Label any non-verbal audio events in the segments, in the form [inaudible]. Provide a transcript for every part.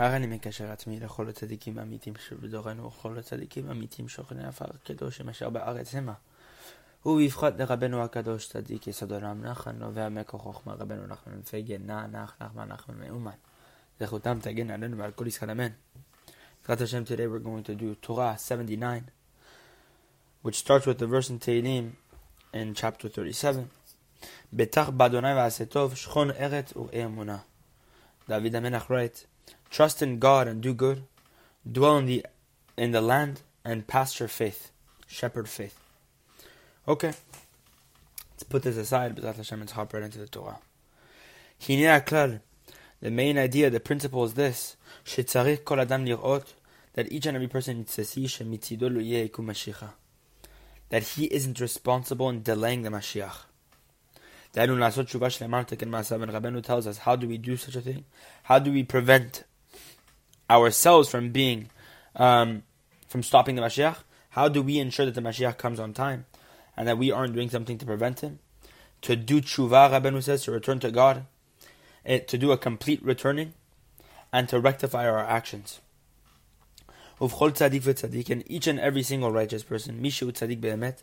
הריני מקשר עצמי לכל הצדיקים האמיתים שבדורנו וכל הצדיקים האמיתיים שוכני עפר הקדושים אשר בארץ המה. ובפחת לרבנו הקדוש צדיק יסוד עולם נחן נובע מכוח חוכמה רבנו נחמן מפגן נע נח נחמן נחמן מאומן. זכותם תגן עלינו ועל כל ישראל אמן. בעזרת השם today we're going to do Torah 79 which starts with the verse in Tehillim in chapter 37. בטח באדוני ועשה טוב שכון ארץ וראה אמונה. דוד המלך writes Trust in God and do good. Dwell in the in the land and pasture faith, shepherd faith. Okay, let's put this aside. But Hashem, let's hop right into the Torah. The main idea, the principle is this: that each and every person needs to see that he isn't responsible in delaying the Mashiach. Rabbeinu tells us how do we do such a thing? How do we prevent ourselves from being, um, from stopping the Mashiach? How do we ensure that the Mashiach comes on time and that we aren't doing something to prevent him? To do tshuva, Rabbeinu says, to return to God, it, eh, to do a complete returning, and to rectify our actions. And each and every single righteous person, Mishu tzadik be'emet,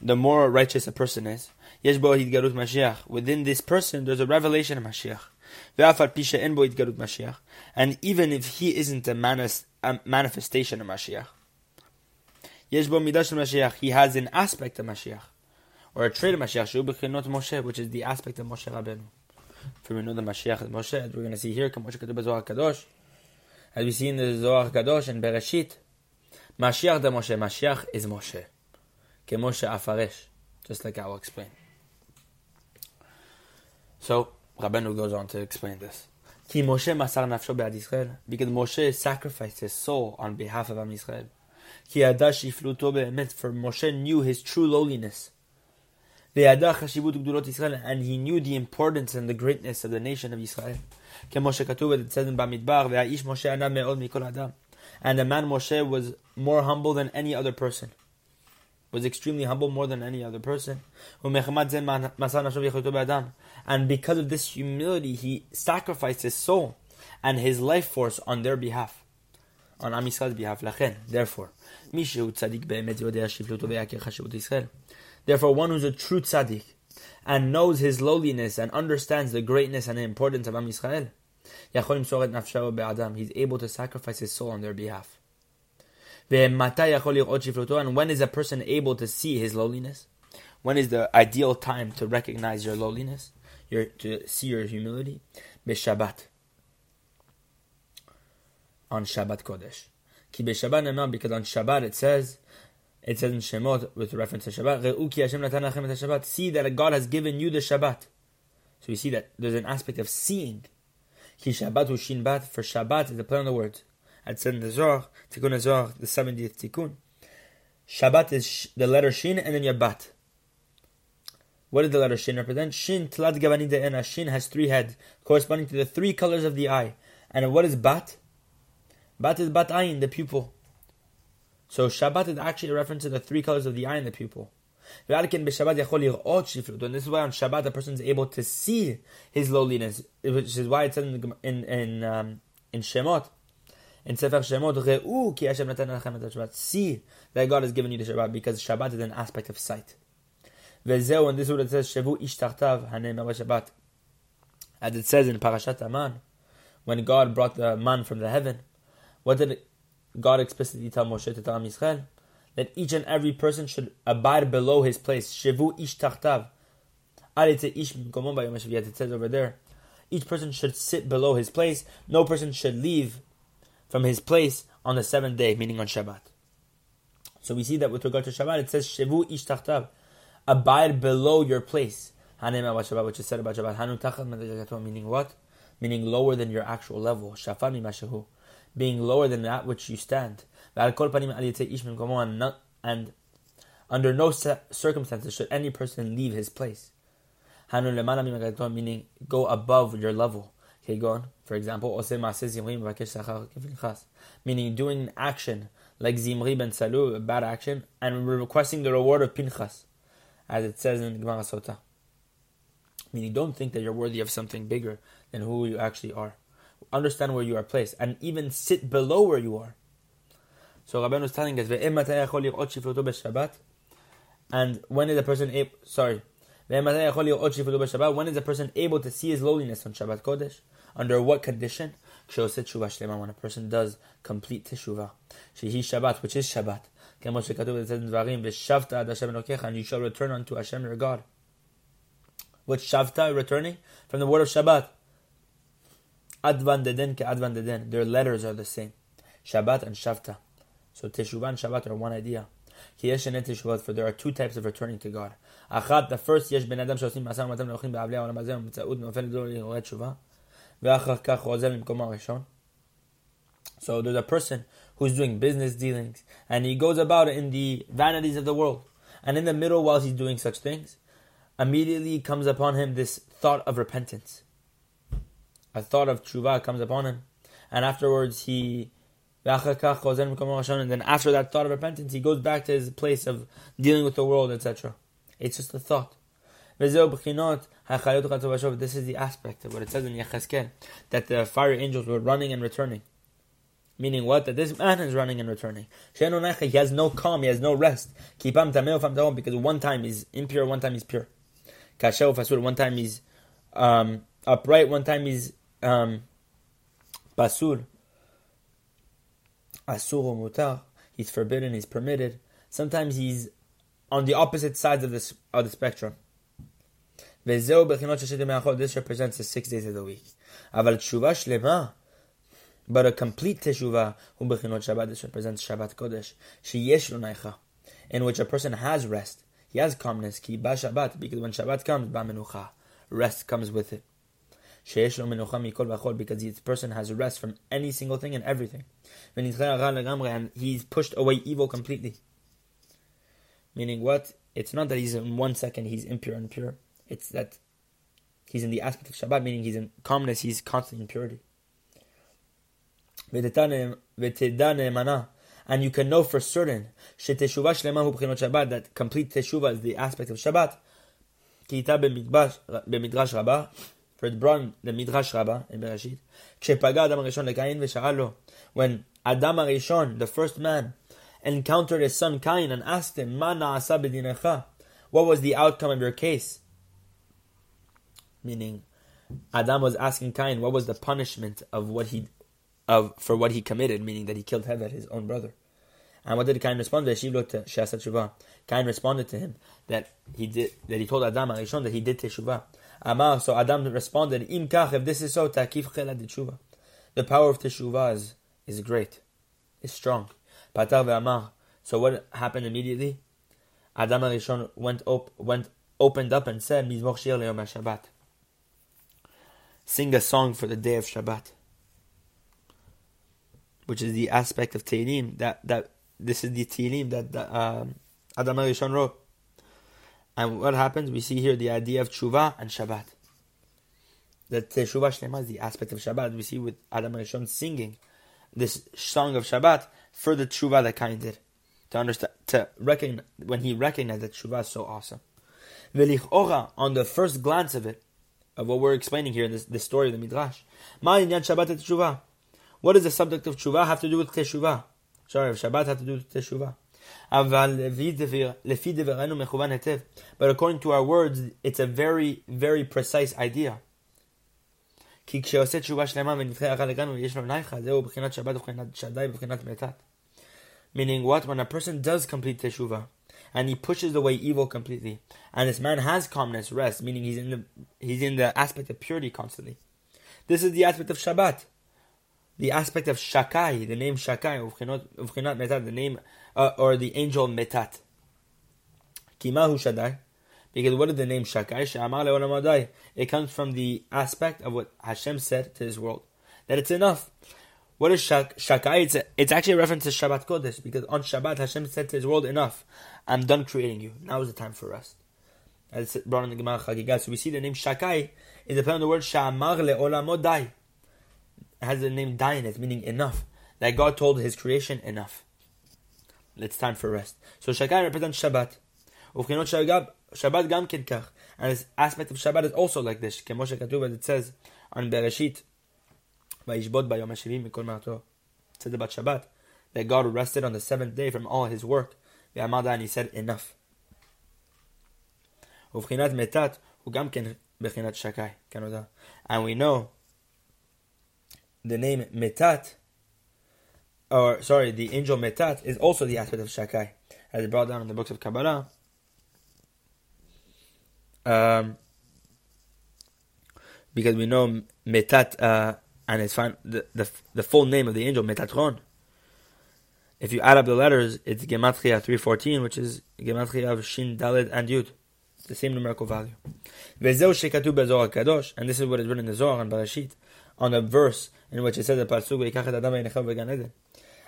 the more righteous a person is, within this person there's a revelation of Mashiach. And even if he isn't a, manis, a manifestation of Mashiach, he has an aspect of Mashiach, or a trait of Mashiach, Moshe, which is the aspect of Moshe Rabbeinu. For we know the Mashiach is Moshe, as we're going to see here, Kadosh, as we see in the Zohar Kadosh and Bereshit, Mashiach de Moshe, Mashiach is Moshe. Ke Moshe just like I will explain. So, Rabbeinu goes on to explain this. Ki Moshe masar nafsho be'ad Yisrael, because Moshe sacrificed his soul on behalf of Am Yisrael. Ki adash ifluto be'emet, for Moshe knew his true lowliness. Ve'adah chashivut gdurot Yisrael, and he knew the importance and the greatness of the nation of Israel. Moshe katuv, it says in Bamidbar, ve'aish Moshe ana me'od mikol adam. And the man Moshe was more humble than any other person was extremely humble more than any other person. And because of this humility, he sacrificed his soul and his life force on their behalf, on Am Yisrael's behalf. Therefore, Therefore, one who's a true tzaddik and knows his lowliness and understands the greatness and importance of Am Yisrael, he's able to sacrifice his soul on their behalf. And when is a person able to see his lowliness? When is the ideal time to recognize your lowliness, your to see your humility? Shabbat. On Shabbat Kodesh. Because on Shabbat it says, it says in Shemot with reference to Shabbat, See that God has given you the Shabbat. So we see that there's an aspect of seeing. Shabbat for Shabbat is the play on the words had said the Zohar, Tikkun Zohar, the 70th Tikkun. Shabbat is the letter Shin and then Yabat. What does the letter Shin represent? Shin, Tlad Gavani De'ena. Shin has three heads, corresponding to the three colors of the eye. And what is Bat? Bat is Bat Ayin, the pupil. So Shabbat is actually a reference to the three colors of the eye and the pupil. And this is why on Shabbat a person is able to see his lowliness, which is why it says in in in, um, in Shemot in Sefer Shemot, Re'u ki Hashem natan lachem et Shabbat. See that God has given you the Shabbat because Shabbat is an aspect of sight. Vezeu, and this is what it says, Shevu ish tartav hanem Shabbat. As it says in Parashat Aman, when God brought the man from the heaven, what did God explicitly tell Moshe to tell Yisrael? That each and every person should abide below his place. Shevu ish tartav. It says over there, each person should sit below his place. No person should leave from his place on the seventh day, meaning on Shabbat. So we see that with regard to Shabbat, it says Shevu ish tachtav, abide below your place. Hanem about Shabbat, which is said about Shabbat. Hanu tachat meaning what? Meaning lower than your actual level. Shafami mashahu, being lower than that which you stand. And under no circumstances should any person leave his place. Meaning go above your level. Okay, go on. For example, meaning doing an action like Zimri ben Salu, a bad action, and requesting the reward of Pinchas, as it says in Gemara Sota. Meaning, don't think that you're worthy of something bigger than who you actually are. understand where you are placed, and even sit below where you are. So Rabbeinu is telling us, and when is a person able, sorry, when is a person able to see his lowliness on Shabbat Kodesh? Under what condition? When a person does complete teshuvah. Shehi Shabbat, which is Shabbat. And you shall return unto Hashem your God. What's Shavta returning? From the word of Shabbat. Advan deden ke advan deden. Their letters are the same. Shabbat and Shavta. So Teshuvah and Shabbat are one idea. For there are two types of returning to God. Achat, the first, יש בן אדם שעושים מעשה ומתן מלכים בעבלי העולם הזה ובמצאות נופל לדור ליראי תשובה. So there's a person who's doing business dealings and he goes about in the vanities of the world. And in the middle, while he's doing such things, immediately comes upon him this thought of repentance. A thought of tshuva comes upon him. And afterwards, he and then after that thought of repentance, he goes back to his place of dealing with the world, etc. It's just a thought. This is the aspect of what it says in Yecheskel, that the fire angels were running and returning. Meaning what? That this man is running and returning. He has no calm, he has no rest. Because one time he's impure, one time he's pure. One time he's um, upright, one time he's um, basur asur. He's forbidden. He's permitted. Sometimes he's on the opposite sides of this of the spectrum. This represents the six days of the week. But a complete teshuvah, this represents Shabbat Kodesh, in which a person has rest, he has calmness, ki ba Shabbat, because when Shabbat comes, ba menucha, rest comes with it. Because this person has rest from any single thing and everything. And he's pushed away evil completely. Meaning what? It's not that he's in one second he's impure and pure. It's that he's in the aspect of Shabbat, meaning he's in calmness, he's constantly in purity. And you can know for certain that complete teshuvah is the aspect of Shabbat. For it's brought in the Midrash Rabbah in Bereshit. כשפגע אדם הראשון לקין ושאל לו, when Adam הראשון, the first man, encountered his son Cain and asked him, מה נעשה בדינך? What was the outcome of your case? Meaning, Adam was asking Cain, what was the punishment of what he, of for what he committed, meaning that he killed Hevel, his own brother. And what did Cain respond? To? Cain responded to him that he did that he told Adam that he did teshuvah. Amar, so Adam responded, Im kach, if this is so, takif chela The power of teshuvah is, is great, is strong. Patar ve'amar. So what happened immediately? Adam Arishon went op, went opened up and said, Mizmor shir Shabbat. Sing a song for the day of Shabbat. Which is the aspect of Tehillim, that, that, this is the Tehillim that, that um, Adam Arishon wrote. And what happens? We see here the idea of tshuva and Shabbat. The tshuva shlema is the aspect of Shabbat. We see with Adam Rishon singing this song of Shabbat for the tshuva that Cain did. To understand, to recognize, when he recognized that tshuva is so awesome. V'lichora, on the first glance of it, of what we're explaining here in this, this story of the Midrash. What does the subject of tshuva have to do with teshuvah? Sorry, if Shabbat have to do with teshuvah. But according to our words, it's a very, very precise idea. Meaning what? When a person does complete teshuvah, and he pushes away evil completely, and this man has calmness, rest, meaning he's in the he's in the aspect of purity constantly. This is the aspect of Shabbat, the aspect of Shakai, the name Shakai, Uvchinat Metat, the name uh, or the angel Metat. Kimahu Shaddai. Because what is the name Shakai? It comes from the aspect of what Hashem said to His world. That it's enough. What is shak- Shakai? It's, a, it's actually a reference to Shabbat Kodesh. Because on Shabbat, Hashem said to His world, enough. I'm done creating you. Now is the time for rest. As it's brought in the Gemara Chagigah. So we see the name Shakai is dependent on the word Sha'amar le'olam It has the name Dai in it, meaning enough. That God told His creation, enough. It's time for rest. So Shakai represents Shabbat. Shabbat gam. And this aspect of Shabbat is also like this. Kemoshe as it says on Bereshit, וישבות ביום השביעי מכל מעטו. It says about Shabbat that God rested on the seventh day from all his work. and he said enough. ובחינת מתת הוא גם כן בחינת שקי, כנודע. And we know the name metat, or sorry, the angel metat is also the aspect of shakai, as brought down in the books of Kabbalah. Um, because we know metat, uh, and it's the, the, the full name of the angel, Metatron. If you add up the letters, it's Gematria 314, which is Gematria of Shin, Dalet, and Yud. It's the same numerical value. And this is what is written in the Zohar and Bereshit, on a verse in which it says, that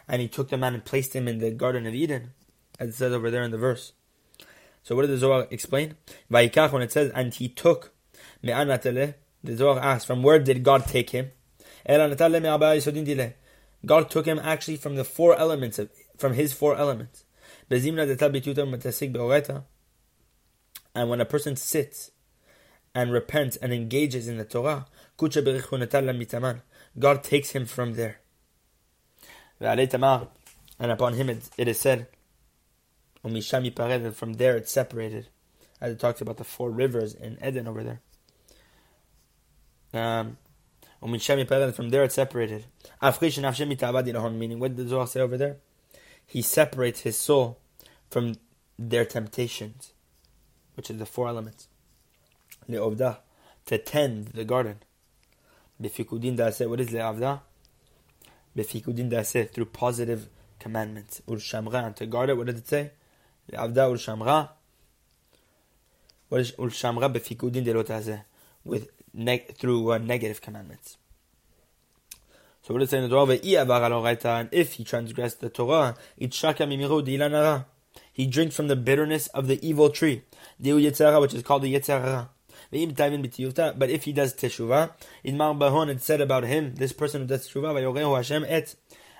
and he took the man and placed him in the Garden of Eden, as it says over there in the verse. So what did the Zohar explain? when it says, and he took, the Zohar asks, from where did God take him? God took him actually from the four elements, of, from his four elements. And when a person sits and repents and engages in the Torah, God takes him from there. And upon him it, it is said, from there it's separated. As it talks about the four rivers in Eden over there. Um, from there it's separated. Meaning, what did Zohar say over there? He separates his soul from their temptations, which is the four elements. To tend the garden. What is le'avda? Befikudin daseh through positive commandments. Ul shamra and to guard it. What did it say? Le'avda ul shamra. What is ul shamra befikudin? With neg- through uh, negative commandments. So what does it say in the Torah? And if he transgressed the Torah, he drinks from the bitterness of the evil tree, which is called the Yetzirah. But if he does teshuvah, in Bahon it said about him, this person who does teshuvah,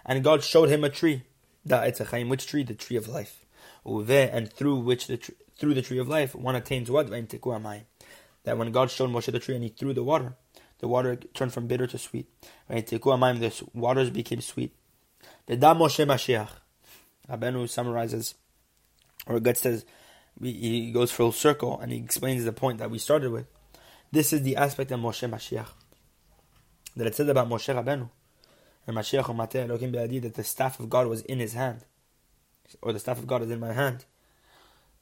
and God showed him a tree. Which tree? The tree of life. And through which the through the tree of life, one attains what? That when God showed Moshe the tree and he threw the water, the water turned from bitter to sweet. The waters became sweet. The Moshe Mashiach. Rabbeinu summarizes, or God says, he goes full circle and he explains the point that we started with. This is the aspect of Moshe Mashiach. That it said about Moshe Rabbeinu and Mashiach Umateh Elohim Be'adi that the staff of God was in his hand. Or the staff of God is in my hand.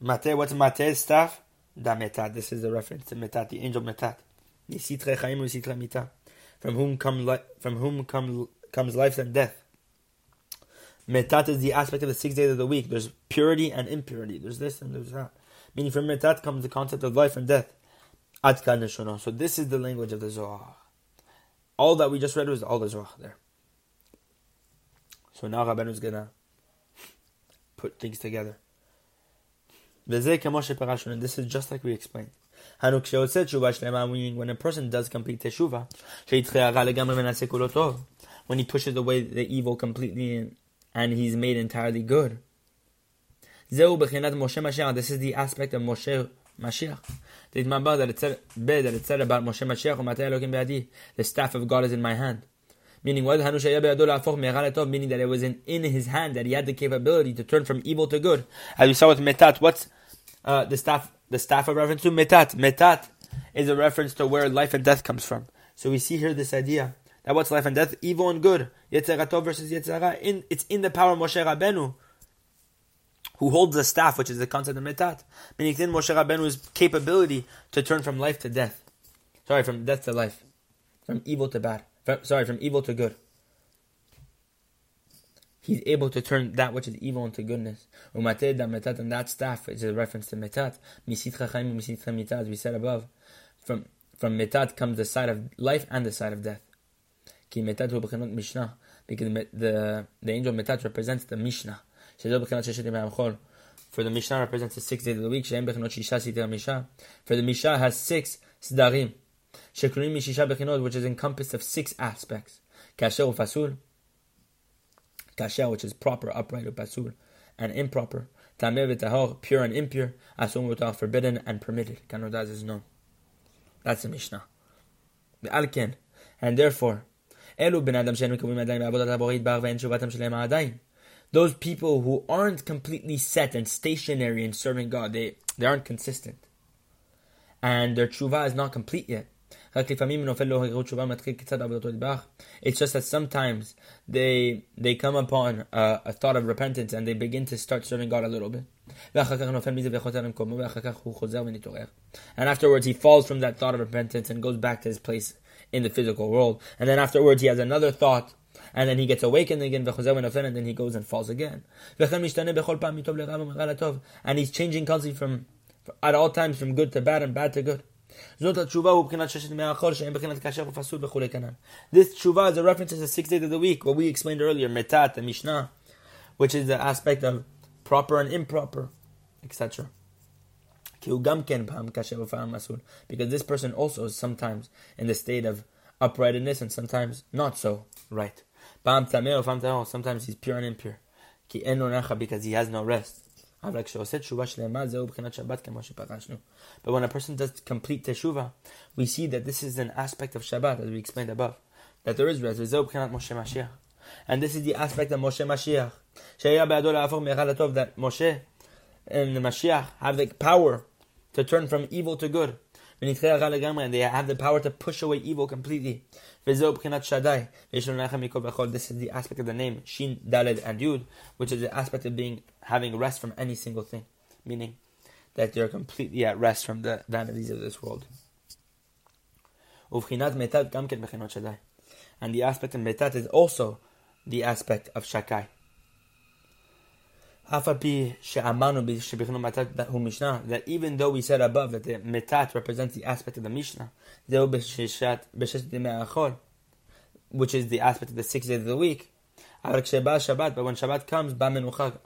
Mateh, what's Mateh's staff? Da Metat. This is the reference to Metat, the angel Metat. Chaim. From whom come li- from whom come comes life and death. Metat is the aspect of the six days of the week. There's purity and impurity. There's this and there's that. Meaning from Metat comes the concept of life and death. So this is the language of the Zohar. All that we just read was all the Zohar there. So now Rabbeinu is gonna put things together. This is just like we explained. When a person does complete teshuvah, when he pushes away the evil completely and he's made entirely good. This is the aspect of Moshe Mashiach. The that it said, that it said about Moshe Mashiach, the staff of God is in my hand. Meaning what? Meaning that it was in, in his hand that he had the capability to turn from evil to good. As we saw with Metat, what's uh, the staff the staff of reference to Metat? Metat is a reference to where life and death comes from. So we see here this idea that what's life and death? Evil and good. Yetzerato versus Yetzerah. In, it's in the power of Moshe Rabbeinu, who holds the staff, which is the concept of Metat. Meaning in Moshe Rabbeinu's capability to turn from life to death. Sorry, from death to life. From evil to bad. Sorry, from evil to good. He's able to turn that which is evil into goodness. Umated metat, and that staff is a reference to metat. Misitra chaim, misitra mitat, as we said above. From from metat comes the side of life and the side of death. Ki metat mishnah, because the the angel metat represents the mishnah. Oh, Yimei For the mishnah represents the six days of the week. For the mishnah has six sdarim. Which is encompassed of six aspects. Kasher Ufasur, Kasher, which is proper, upright, Ufasur, and improper. Tameh V'tahor, pure and impure. Asum V'tahor, forbidden and permitted. Kanodaz is known. That's the Mishnah. The Alken. And therefore, Elu Adam Those people who aren't completely set and stationary in serving God, they, they aren't consistent. And their tshuva is not complete yet. It's just that sometimes they they come upon a, a, thought of repentance and they begin to start serving God a little bit. And afterwards he falls from that thought of repentance and goes back to his place in the physical world. And then afterwards he has another thought and then he gets awakened again, and then he goes and falls again. And he's changing constantly from at all times from good to bad and bad to good. This tshuva is a reference to the six days of the week, what we explained earlier, metat, the Mishnah, which is the aspect of proper and improper, etc. Because this person also is sometimes in the state of uprightness and sometimes not so right. Sometimes he's pure and impure. Because he has no rest. But when a person does complete teshuvah, we see that this is an aspect of Shabbat, as we explained above, that there is rest. And this is the aspect of Moshe Mashiach. That Moshe and the Mashiach have the power to turn from evil to good. And they have the power to push away evil completely. This is the aspect of the name Shin, Daled, and Yud, which is the aspect of being having rest from any single thing, meaning that you're completely at rest from the vanities of this world. And the aspect of metat is also the aspect of shakai. That even though we said above that the metat represents the aspect of the Mishnah, which is the aspect of the six days of the week, but when Shabbat comes,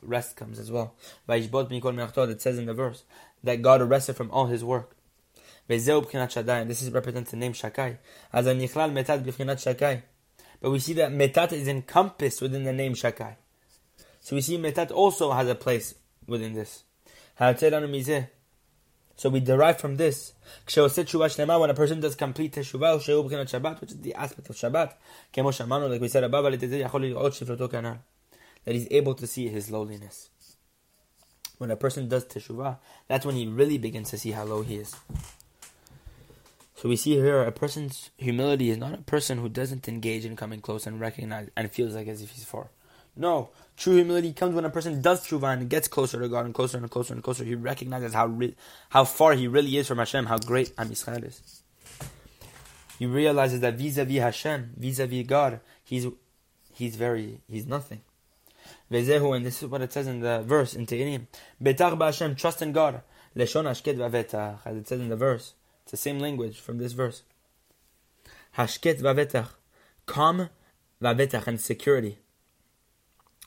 rest comes as well. It says in the verse that God rested from all his work. This is represents the name Shakai. But we see that metat is encompassed within the name Shakai. So we see metat also has a place within this. So we derive from this, when a person does complete teshuvah, which is the aspect of Shabbat, like we said above, that he's able to see his lowliness. When a person does teshuvah, that's when he really begins to see how low he is. So we see here a person's humility is not a person who doesn't engage in coming close and recognize and feels like as if he's far. No, true humility comes when a person does tshuva and gets closer to God and closer and closer and closer. He recognizes how re- how far he really is from Hashem, how great Am Yisrael is. He realizes that vis-a-vis Hashem, vis-a-vis God, he's he's very he's nothing. Vezehu, and this is what it says in the verse in Tehillim. Betach ba'Hashem, trust in God. Leshon hashket v'avetach, as it says in the verse. It's the same language from this verse. Hashket v'avetach, calm v'avetach, and security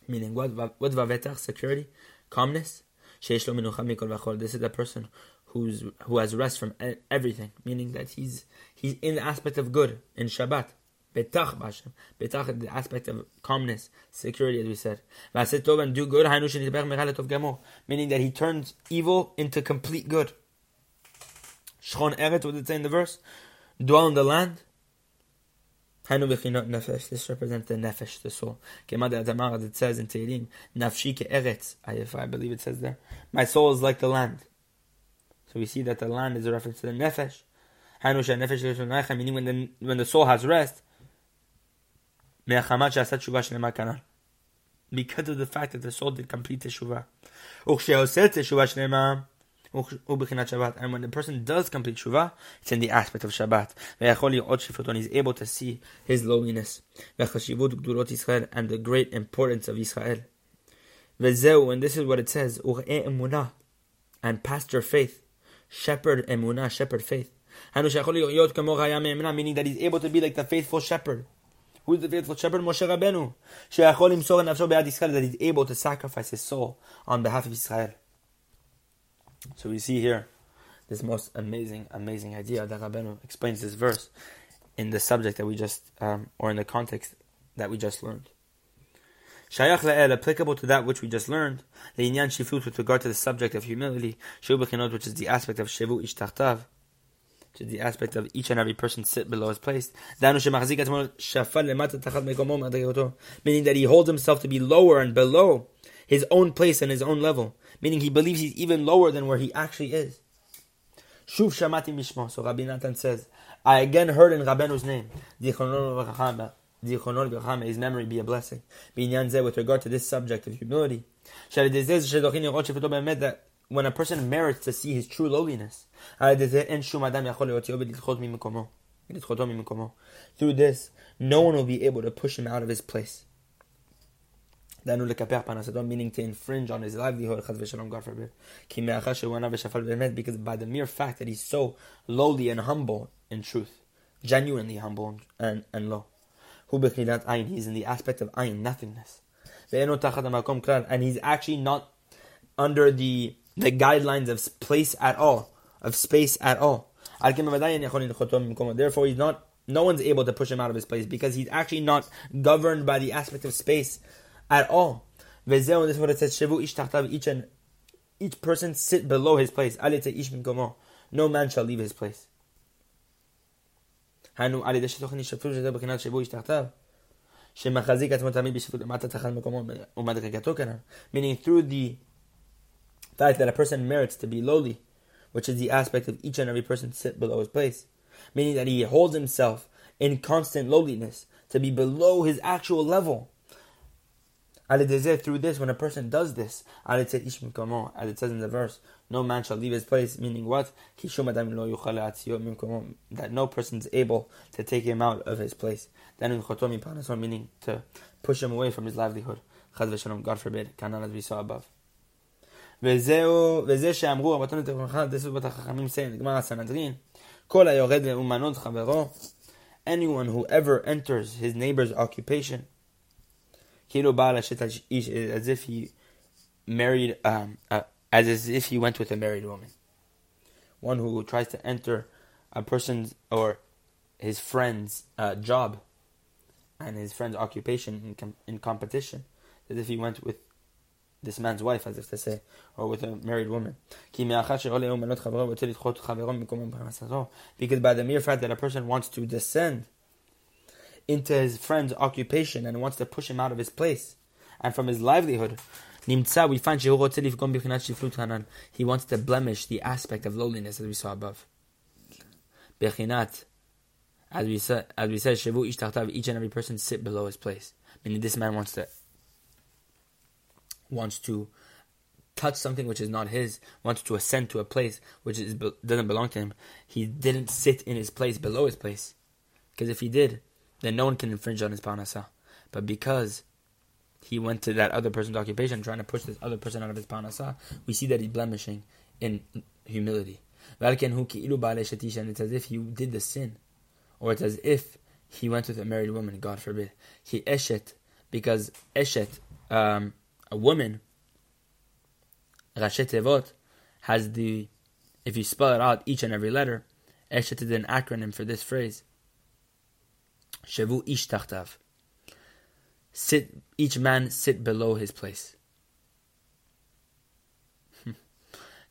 meaning what what vavetach security, calmness. This is the person who's who has rest from everything, meaning that he's he's in the aspect of good in Shabbat. Betach b'Hashem. Betach the aspect of calmness, security, as we said. tov and do good. Meaning that he turns evil into complete good. Shchon eret, what it say in the verse? Dwell in the land. This represents the nefesh, the soul. As it says in Tehillim, nafshi ke'eretz, I believe it says there. My soul is like the land. So we see that the land is a reference to the nefesh. Meaning when the, when the soul has rest, because of the fact that the soul did complete teshuvah. And when the person does complete Shuvah, it's in the aspect of Shabbat. When he's able to see his lowliness. And the great importance of Israel. And this is what it says. And pasture faith. Shepherd emunah, shepherd faith. Meaning that he's able to be like the faithful shepherd. Who is the faithful shepherd? Moshe Rabbeinu. That he's able to sacrifice his soul on behalf of Israel. So we see here this most amazing, amazing idea that Rabbeinu explains this verse in the subject that we just, um, or in the context that we just learned. Shayach le'el, applicable to that which we just learned, le'inyan shifut with regard to the subject of humility, which is the aspect of shevu ishtachtav, to the aspect of each and every person sit below his place. Meaning that he holds himself to be lower and below his own place and his own level. Meaning he believes he's even lower than where he actually is. Shuv Shamati Mishmo. So Rabbi Natan says, I again heard in Rabbenu's name, his memory be a blessing. With regard to this subject of humility, that when a person merits to see his true lowliness, through this, no one will be able to push him out of his place. Meaning to infringe on his livelihood, God forbid. Because by the mere fact that he's so lowly and humble in truth, genuinely humble and, and low. He's in the aspect of ayin, nothingness. And he's actually not under the the guidelines of place at all, of space at all. Therefore, he's not. No one's able to push him out of his place because he's actually not governed by the aspect of space at all. This is what it says. Each and each person sit below his place. No man shall leave his place. היינו על ידי שתוכן ישפטו שזה בחינת שבו איש תחתיו. שמחזיק עצמו תמיד בשפטות למטה תחת מקומו ומדרגתו כנ"ל. meaning through the fact that a person merits to be lowly, which is the aspect of each and every person to sit below his place. Meaning that he holds himself in constant lowliness, to be below his actual level. Through this, when a person does this, as it says in the verse, no man shall leave his place, meaning what? That no person is able to take him out of his place. Then meaning to push him away from his livelihood. God forbid, as we saw above. This is what the Chachamim say in the Gemara Sanhedrin. Anyone who ever enters his neighbor's occupation, Kilo as if he married, um, uh, as if he went with a married woman. One who tries to enter a person's or his friend's uh, job and his friend's occupation in, com- in competition, as if he went with this man's wife, as if to say, or with a married woman. Because by the mere fact that a person wants to descend into his friend's occupation and wants to push him out of his place and from his livelihood, we find he wants to blemish the aspect of lowliness as we saw above. Bechinat, As we said, as we said, each and every person sit below his place. Meaning this man wants to wants to touch something which is not his, wants to ascend to a place which is, doesn't belong to him, he didn't sit in his place below his place. Because if he did, then no one can infringe on his parnasa. But because he went to that other person's occupation, trying to push this other person out of his parnasa, we see that he's blemishing in humility. And it's as if he did the sin, or it's as if he went with a married woman, God forbid. He eshet, because eshet, um, a woman, Rashei Tevot, has the, if you spell it out, each and every letter, Eshet is an acronym for this phrase. Shevu ish tachtav. Sit, each man sit below his place. [laughs]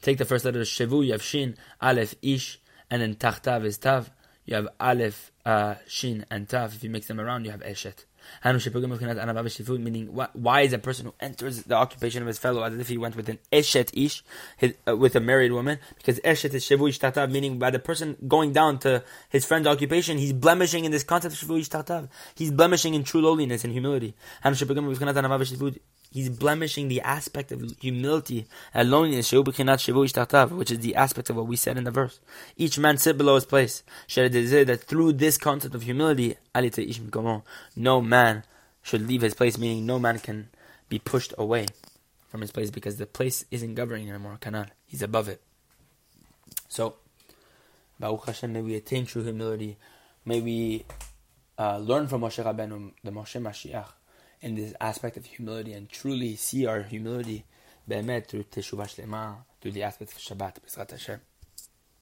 Take the first letter, of Shevu, you have Shin, Aleph, Ish, and then Tachtav is Tav. You have Aleph, uh, Shin, and Tav. If you mix them around, you have Eshet meaning why is a person who enters the occupation of his fellow as if he went with an eshet ish, his, uh, with a married woman, because eshet is shivu ish tatav, meaning by the person going down to his friend's occupation, he's blemishing in this concept of shivu ish tatav. He's blemishing in true lowliness and humility he's blemishing the aspect of humility which is the aspect of what we said in the verse. Each man sit below his place. That through this concept of humility, no man should leave his place, meaning no man can be pushed away from his place because the place isn't governing anymore. Kanal, he's above it. So, Baruch Hashem, may we attain true humility. May we uh, learn from Moshe Rabbeinu, the Moshe Mashiach in this aspect of humility and truly see our humility באמת through תשובה שלמה, through the aspect of Shabbat, בעזרת השם.